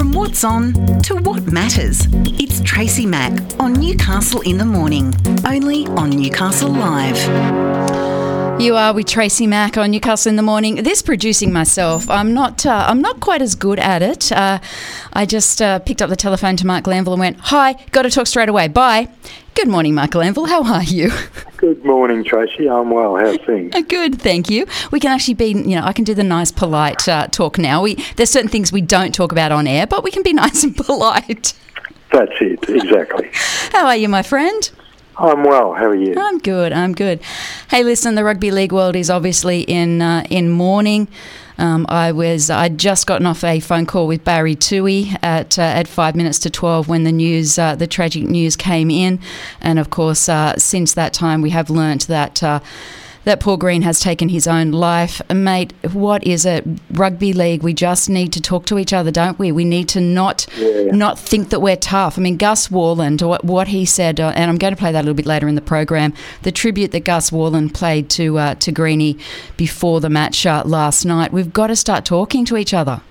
From what's on to what matters, it's Tracy Mack on Newcastle in the Morning, only on Newcastle Live. You are with Tracy Mack on Newcastle in the morning. This producing myself, I'm not. Uh, I'm not quite as good at it. Uh, I just uh, picked up the telephone to Mark Glanville and went, "Hi, got to talk straight away. Bye." Good morning, Mark Glanville. How are you? Good morning, Tracy. I'm well. How's things? Good, thank you. We can actually be, you know, I can do the nice, polite uh, talk now. We there's certain things we don't talk about on air, but we can be nice and polite. That's it, exactly. How are you, my friend? I'm well. How are you? I'm good. I'm good. Hey, listen, the rugby league world is obviously in uh, in mourning. Um, I was I'd just gotten off a phone call with Barry Tui at uh, at five minutes to twelve when the news uh, the tragic news came in, and of course uh, since that time we have learnt that. That Paul Green has taken his own life. Mate, what is it? Rugby league, we just need to talk to each other, don't we? We need to not Yeah. not think that we're tough. I mean, Gus Worland, what, what he said, uh, and I'm going to play that a little bit later in the program, the tribute that Gus Worland played to uh, to Greeny before the match uh, last night. We've got to start talking to each other.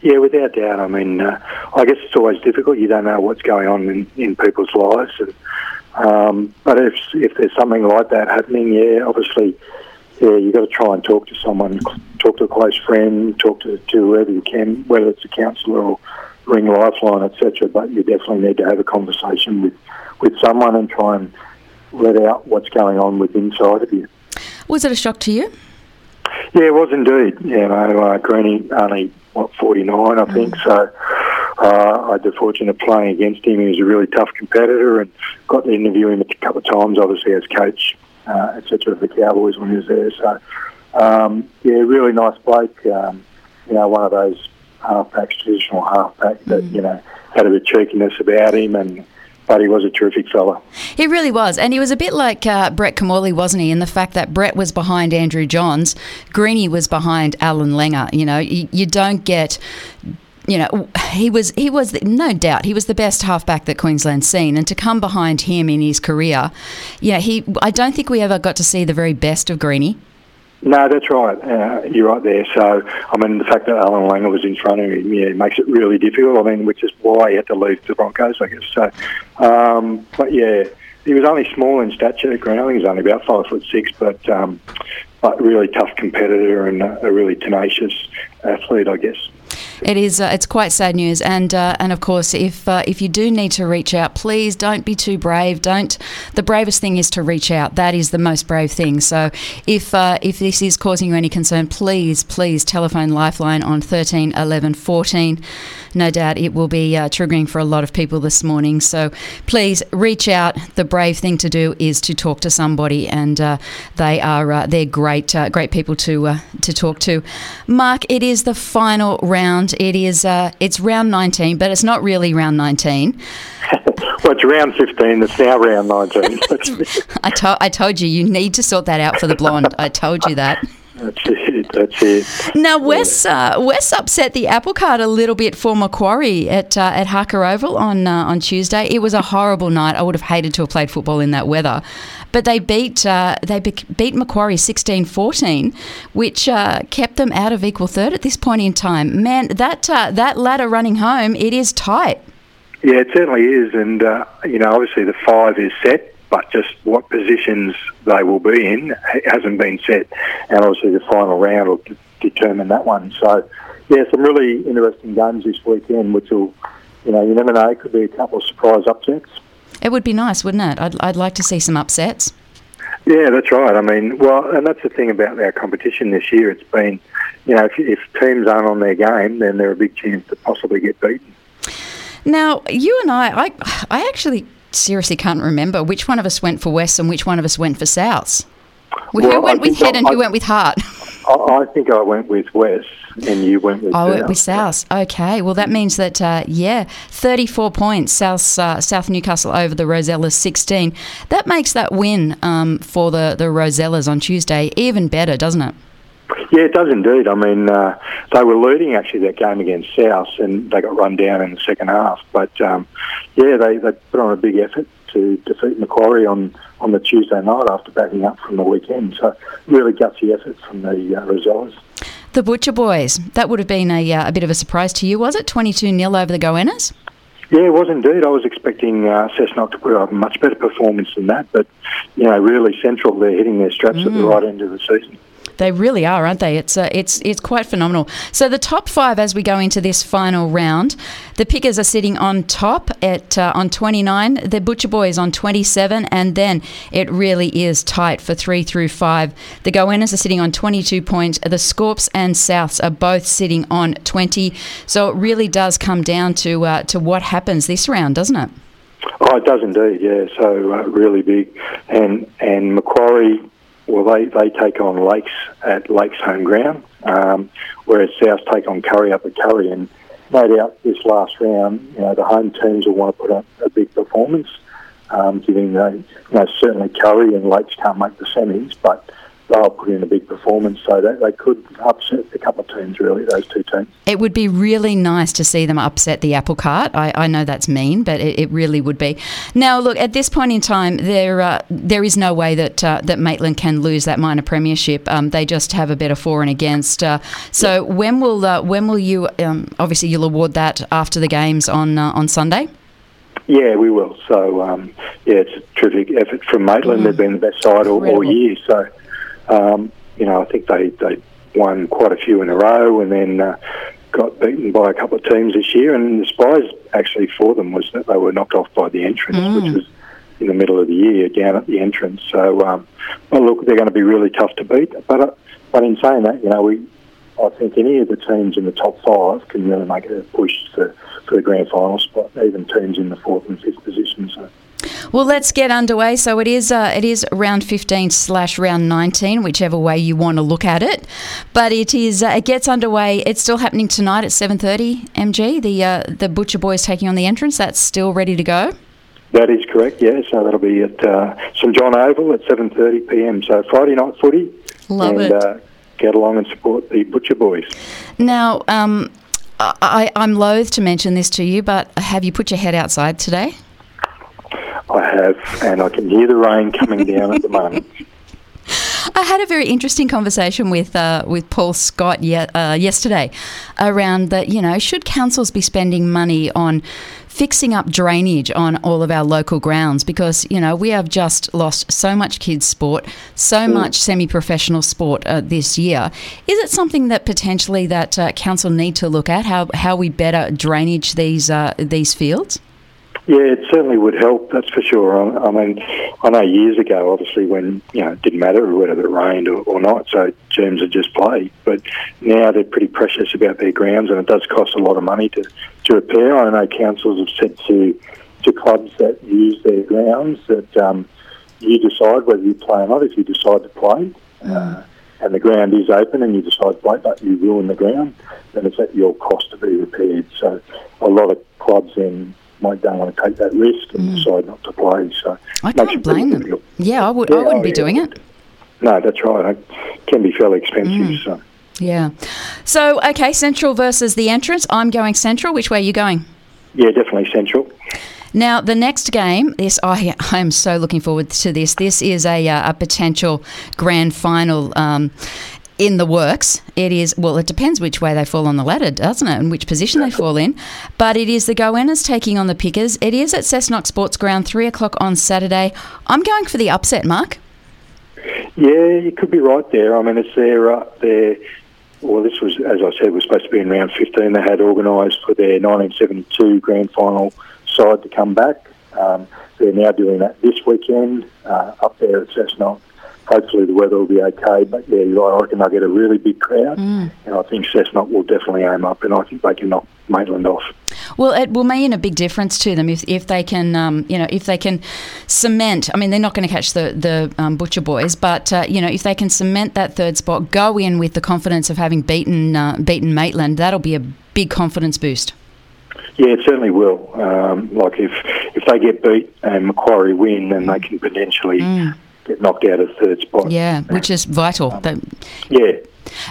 Yeah, without doubt. I mean, uh, I guess it's always difficult. You don't know what's going on in, in people's lives. And, um, but if if there's something like that happening, yeah, obviously, yeah, you've got to try and talk to someone, talk to a close friend, talk to, to whoever you can, whether it's a counsellor or ring lifeline, etc. But you definitely need to have a conversation with, with someone and try and let out what's going on with inside of you. Was it a shock to you? Yeah, it was indeed. You know, uh, Greeny only what forty nine, I think. So uh, I had the fortune of playing against him. He was a really tough competitor, and got to interview him a couple of times, obviously as coach, uh, etc. of the Cowboys when he was there. So um, yeah, really nice bloke. Um, you know, one of those halfbacks, traditional halfback that you know had a bit of cheekiness about him, and but he was a terrific fella. He really was. And he was a bit like uh, Brett Kimmorley, wasn't he? In the fact that Brett was behind Andrew Johns, Greeny was behind Allan Langer. You know, you, you don't get. You know, he was he was no doubt he was the best halfback that Queensland's seen, and to come behind him in his career, yeah, he. I don't think we ever got to see the very best of Greeny. No, that's right. Uh, you're right there. So, I mean, the fact that Allan Langer was in front of him, yeah, makes it really difficult. I mean, which is why he had to leave the Broncos, I guess. So, um, but yeah, he was only small in stature. He was only about five foot six, but um, but really tough competitor and a really tenacious athlete, I guess. It is. Uh, it's quite sad news, and uh, and of course, if uh, if you do need to reach out, please don't be too brave. Don't. The bravest thing is to reach out. That is the most brave thing. So, if uh, if this is causing you any concern, please please telephone Lifeline on 13 11 14. No doubt it will be uh, triggering for a lot of people this morning. So, please reach out. The brave thing to do is to talk to somebody, and uh, they are they're great great people to to talk to. Mark, it is the final round. It is uh, it's round 19, but it's not really round 19. Well, it's round 15. It's now round 19. I, to- I told you you need to sort that out for the blonde. I told you that. that's it. That's it. Now Wes uh, Wes upset the apple cart a little bit for Macquarie at uh, at Harker Oval on uh, on Tuesday. It was a horrible night. I would have hated to have played football in that weather, but they beat uh, they be- beat Macquarie 16-14, which uh, kept them out of equal third at this point in time. Man, that uh, that ladder running home, it is tight. Yeah, it certainly is, and uh, you know, obviously the five is set, but just what positions they will be in hasn't been set, and obviously the final round will d- determine that one. So, yeah, some really interesting games this weekend, which will, you know, you never know, it could be a couple of surprise upsets. It would be nice, wouldn't it? I'd, I'd like to see some upsets. Yeah, that's right. I mean, well, and that's the thing about our competition this year. It's been, you know, if, if teams aren't on their game, then they're a big chance to possibly get beaten. Now, you and I, I, I actually seriously can't remember which one of us went for West and which one of us went for South. Who Well, I went with head I- and who I- went with heart? I, I think I went with West, and you went with. I went South. with South. Okay, well that means that uh, yeah, thirty-four points. South uh, South Newcastle over the Rosellas, sixteen. That makes that win um, for the the Rosellas on Tuesday even better, doesn't it? Yeah, it does indeed. I mean, uh, they were leading actually that game against South, and they got run down in the second half. But um, yeah, they, they put on a big effort to defeat Macquarie on, on the Tuesday night after backing up from the weekend. So really gutsy effort from the uh, Rosellas. The Butcher Boys. That would have been a, uh, a bit of a surprise to you, was it? 22 0 over the Goannas? Yeah, it was indeed. I was expecting uh, Cessnock to put up a much better performance than that, but, you know, really central. They're hitting their straps mm. at the right end of the season. They really are, aren't they? It's uh, it's it's quite phenomenal. So the top five as we go into this final round, the Pickers are sitting on top at uh, on 29. The Butcher Boys on 27, and then it really is tight for three through five. The Goannas are sitting on 22 points. The Scorps and Souths are both sitting on 20. So it really does come down to uh, to what happens this round, doesn't it? Oh, it does indeed. Yeah, so uh, really big, and and Macquarie well, they, they take on Lakes at Lakes home ground, um, whereas South take on Kurri up at Kurri. And no doubt this last round, you know, the home teams will want to put up a big performance, um, given, uh, you know, certainly Kurri and Lakes can't make the semis, but they'll put in a big performance so that they could upset a couple of teams, really, those two teams. It would be really nice to see them upset the apple cart. I, I know that's mean, but it, it, really would be. Now, look, at this point in time, there uh, there is no way that uh, that Maitland can lose that minor premiership. Um, they just have a better for and against. Uh, so yeah. when will uh, when will you? Um, obviously, you'll award that after the games on uh, on Sunday. Yeah, we will. So, um, yeah, it's a terrific effort from Maitland. Mm. They've been the best side all, all year. So, um, you know, I think they, they won quite a few in a row and then uh, got beaten by a couple of teams this year. And the surprise actually for them was that they were knocked off by the entrance, mm. which was in the middle of the year down at the entrance. So, um, well, look, they're going to be really tough to beat. But, uh, but in saying that, you know, we, I think any of the teams in the top five can really make a push for, for the grand final spot, even teams in the fourth and fifth position. So. Well, let's get underway. So it is uh, it is round 15 slash round 19, whichever way you want to look at it. But it is uh, it gets underway. It's still happening tonight at 7:30. MG, the uh, the Butcher Boys taking on the entrance. That's still ready to go. That is correct. Yeah, so that'll be at uh, St John Oval at 7:30 p.m. So Friday night footy. Love and, it. Uh, get along and support the Butcher Boys. Now. Um, I, I'm loath to mention this to you, but have you put your head outside today? I have, and I can hear the rain coming down at the moment. I had a very interesting conversation with uh, with Paul Scott ye- uh, yesterday around that. You know, should councils be spending money on fixing up drainage on all of our local grounds? Because you know we have just lost so much kids' sport, so mm. much semi-professional sport uh, this year. Is it something that potentially that uh, council need to look at how how we better drainage these uh, these fields? Yeah, it certainly would help. That's for sure. I, I mean, I know years ago, obviously, when you know it didn't matter whether it rained or, or not, so teams would just play. But now they're pretty precious about their grounds, and it does cost a lot of money to to repair. I know councils have said to to clubs that use their grounds that um, you decide whether you play or not. If you decide to play. Uh, and the ground is open and you decide to play, but you ruin the ground, then it's at your cost to be repaired. So a lot of clubs then might don't want to take that risk and mm. decide not to play. So I can't blame them. Difficult. Yeah, I would. Yeah, I wouldn't oh, be yeah. doing it. No, that's right. It can be fairly expensive. Mm. So. Yeah. So okay, Central versus the entrance. I'm going Central. Which way are you going? Yeah, definitely Central. Now, the next game, this I, I am so looking forward to this. This is a, uh, a potential grand final. Um, in the works. It is, well, it depends which way they fall on the ladder, doesn't it, and which position they fall in. But it is the Goannas taking on the Pickers. It is at Cessnock Sports Ground, 3 o'clock on Saturday. I'm going for the upset, Mark. Yeah, you could be right there. I mean, it's their, uh, their well, this was, as I said, was supposed to be in round 15. They had organised for their 1972 grand final side to come back. Um, they're now doing that this weekend uh, up there at Cessnock hopefully the weather will be okay. But yeah, I reckon they'll get a really big crowd, mm. and I think Cessnock will definitely aim up, and I think they can knock Maitland off. Well, it will mean a big difference to them if, if they can, um, you know, if they can cement. I mean, they're not going to catch the the um, Butcher Boys, but uh, you know, if they can cement that third spot, go in with the confidence of having beaten uh, beaten Maitland, that'll be a big confidence boost. Yeah, it certainly will. Um, like if if they get beat and Macquarie win, then they can potentially mm get knocked out of third spot. Yeah, which is vital. Um, yeah,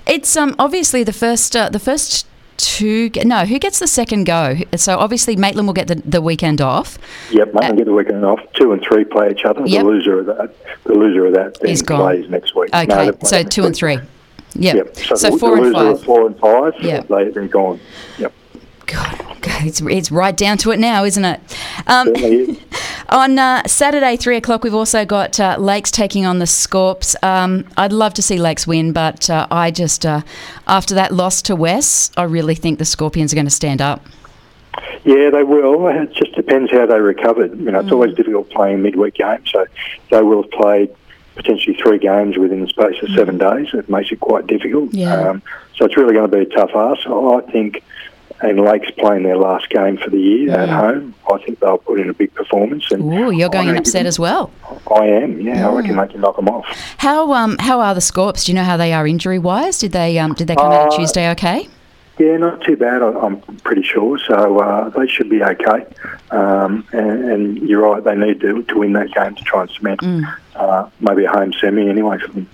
it's um obviously the first uh, the first two. No, who gets the second go? So obviously Maitland will get the, the weekend off. Yep, Maitland uh, get the weekend off. Two and three play each other. Yep. The loser of that, the loser of that, then plays next week. Okay, no, so two and three. Yep. Yep. So, the, four the and five. four and five, Yep. they, they're gone. Yep. God, God, it's, it's right down to it now, isn't it? Um, on uh, Saturday, three o'clock, we've also got uh, Lakes taking on the Scorps. Um, I'd love to see Lakes win, but uh, I just, uh, after that loss to West, I really think the Scorpions are going to stand up. Yeah, they will. It just depends how they recovered. You know, it's Mm. always difficult playing midweek games, so they will have played potentially three games within the space of seven days. It makes it quite difficult. Mm. Yeah. Um, so it's really going to be a tough ask. I think, and Lakes playing their last game for the year at home, I think they'll put in a big performance. And Mm. Ooh, you're going I upset as well. I am. Yeah, I reckon they can knock them off. How um how are the Scorps? Do you know how they are injury wise? Did they um did they come out on Uh, Tuesday okay? Yeah, not too bad. I- I'm pretty sure. So uh, they should be okay. Um, and, and you're right; they need to, to win that game to try and cement uh, maybe a home semi anyway for them.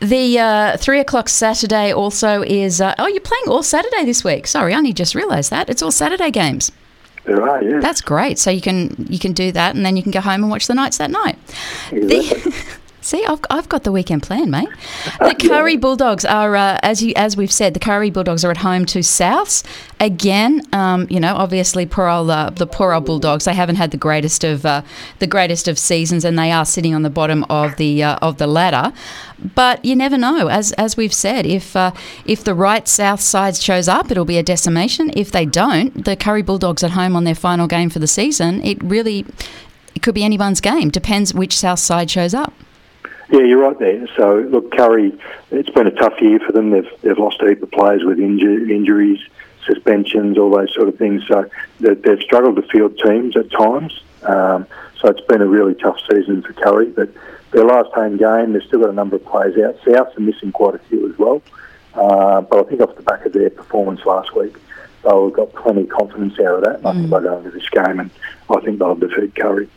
The uh, three o'clock Saturday also is. Uh, oh, you're playing all Saturday this week. Sorry, I only just realised that it's all Saturday games. There are, yeah. That's great. So you can you can do that, and then you can go home and watch the Knights that night. Exactly. The, see, I've, I've got the weekend plan, mate. The Kurri Bulldogs are, uh, as you as we've said, the Kurri Bulldogs are at home to Souths again. Um, you know, obviously, poor old, uh, the poor old Bulldogs. They haven't had the greatest of uh, the greatest of seasons, and they are sitting on the bottom of the uh, of the ladder. But you never know. As as we've said, if uh, if the right South side shows up, it'll be a decimation. If they don't, the Kurri Bulldogs at home on their final game for the season, it really it could be anyone's game. Depends which South side shows up. Yeah, you're right there. So, look, Kurri, it's been a tough year for them. They've, they've lost a heap of players with inju- injuries, suspensions, all those sort of things. So, they, they've struggled to field teams at times. Um, so, it's been a really tough season for Kurri. But their last home game, they've still got a number of players out. South are missing quite a few as well. Uh, but I think off the back of their performance last week, they've got plenty of confidence out of that. And I think they'll go into this game and I think they'll defeat Kurri.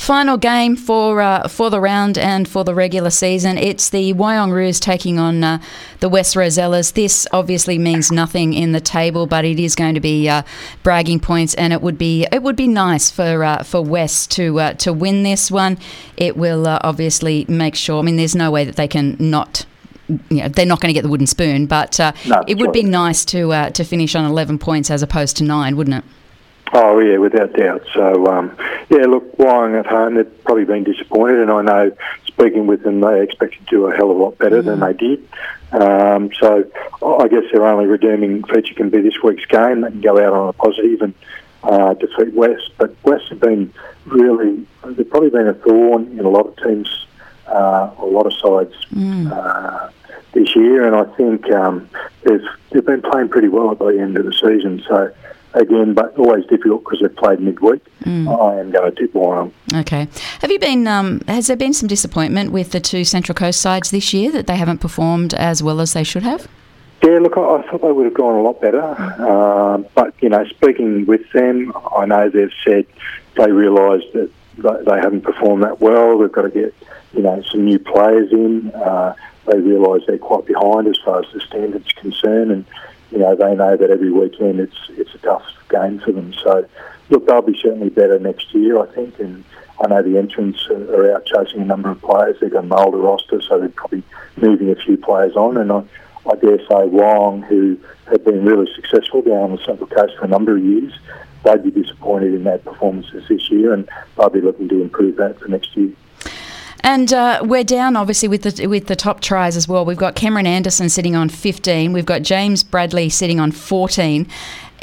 Final game for uh, for the round and for the regular season. It's the Wyong Roos taking on uh, the West Rosellas. This obviously means nothing in the table, but it is going to be uh, bragging points, and it would be it would be nice for uh, for West to uh, to win this one. It will uh, obviously make sure. I mean, there's no way that they can not. You know, they're not going to get the wooden spoon, but uh, No, it would be nice to uh, to finish on 11 points as opposed to nine, wouldn't it? Oh yeah, without doubt. So um, yeah, look, Wyong at home, they've probably been disappointed, and I know speaking with them, they expected to do a hell of a lot better than they did. Um, so I guess their only redeeming feature can be this week's game. They can go out on a positive and uh, defeat West. But West have been really, they've probably been a thorn in a lot of teams, uh, a lot of sides. Uh, this year, and I think um, they've they've been playing pretty well at the end of the season. So again, but always difficult because they've played midweek. I am going to tip Wyong. Okay. Have you been? Um, has there been some disappointment with the two Central Coast sides this year that they haven't performed as well as they should have? Yeah, look, I, I thought they would have gone a lot better. Um, but, you know, speaking with them, I know they've said they realise that they, they haven't performed that well. They've got to get, you know, some new players in. Uh, they realise they're quite behind as far as the standards concerned. And, you know, they know that every weekend it's it's a tough game for them. So, look, they'll be certainly better next year, I think. And I know the Entrance are out chasing a number of players. They've got an older roster, so they're probably moving a few players on. And I, I dare say Wyong, who have been really successful down on the Central Coast for a number of years, they'd be disappointed in their performances this year, and they'll be looking to improve that for next year. And uh, we're down obviously with the with the top tries as well. We've got Cameron Anderson sitting on 15. We've got James Bradley sitting on 14.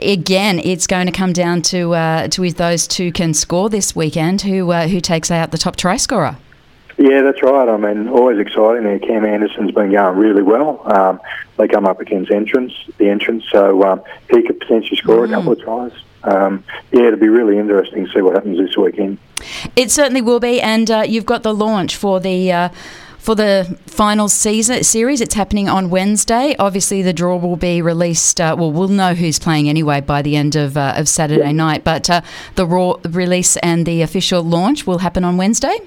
Again, it's going to come down to uh, to if those two can score this weekend. Who uh, who takes out the top try scorer? Yeah, that's right. I mean, always exciting there. Cam Anderson's been going really well. Um, they come up against entrance, the entrance, so um, he could potentially score a couple of tries. Um, yeah, it'll be really interesting to see what happens this weekend. It certainly will be, and uh, you've got the launch for the. Uh, for the final season series, it's happening on Wednesday. Obviously, the draw will be released. Uh, well, we'll know who's playing anyway by the end of, uh, of Saturday night. But uh, the raw release and the official launch will happen on Wednesday.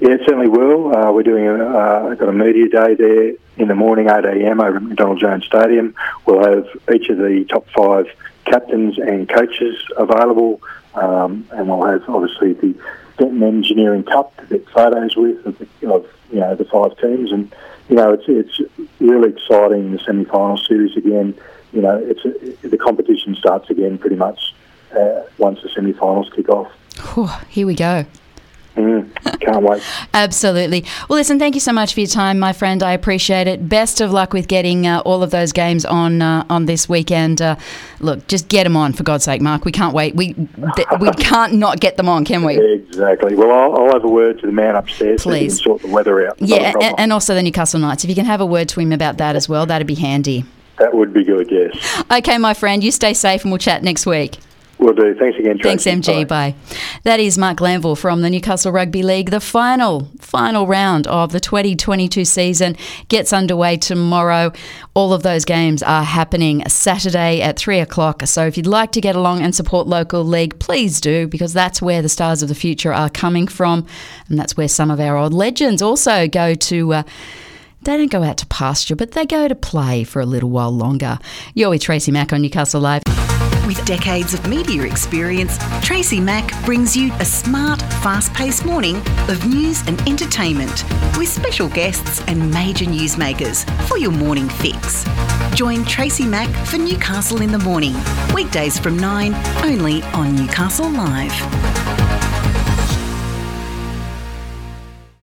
Yeah, it certainly will. Uh, we're doing a, uh, got a media day there in the morning, 8 a.m. over at McDonald Jones Stadium. We'll have each of the top five captains and coaches available, um, and we'll have obviously the Denton Engineering Cup to get photos with of, the, of you know the five teams, and you know it's it's really exciting the semi-final series again. You know, it's a, the competition starts again pretty much uh, once the semi-finals kick off. Whew, here we go. Mm, can't wait. Absolutely. Well, listen, thank you so much for your time, my friend. I appreciate it. Best of luck with getting uh, all of those games on uh, on this weekend. Uh, look, just get them on for God's sake, Mark. We can't wait. We th- we can't not get them on, can we? Exactly. Well, I'll, I'll have a word to the man upstairs Please. so sort the weather out. Yeah, and, and also the Newcastle Knights. If you can have a word to him about that as well, that'd be handy. that would be good. Yes, Okay, my friend, you stay safe and we'll chat next week. We'll do. Thanks again, Tracy. Thanks, MG. Bye. That is Mark Glanville from the Newcastle Rugby League. The final, final round of the 2022 season gets underway tomorrow. All of those games are happening Saturday at three o'clock. So if you'd like to get along and support local league, please do because that's where the stars of the future are coming from, and that's where some of our old legends also go to. Uh, they don't go out to pasture, but they go to play for a little while longer. You're with Tracy Mack on Newcastle Live. With decades of media experience, Tracy Mack brings you a smart, fast paced morning of news and entertainment with special guests and major newsmakers for your morning fix. Join Tracy Mack for Newcastle in the Morning, weekdays from 9, only on Newcastle Live.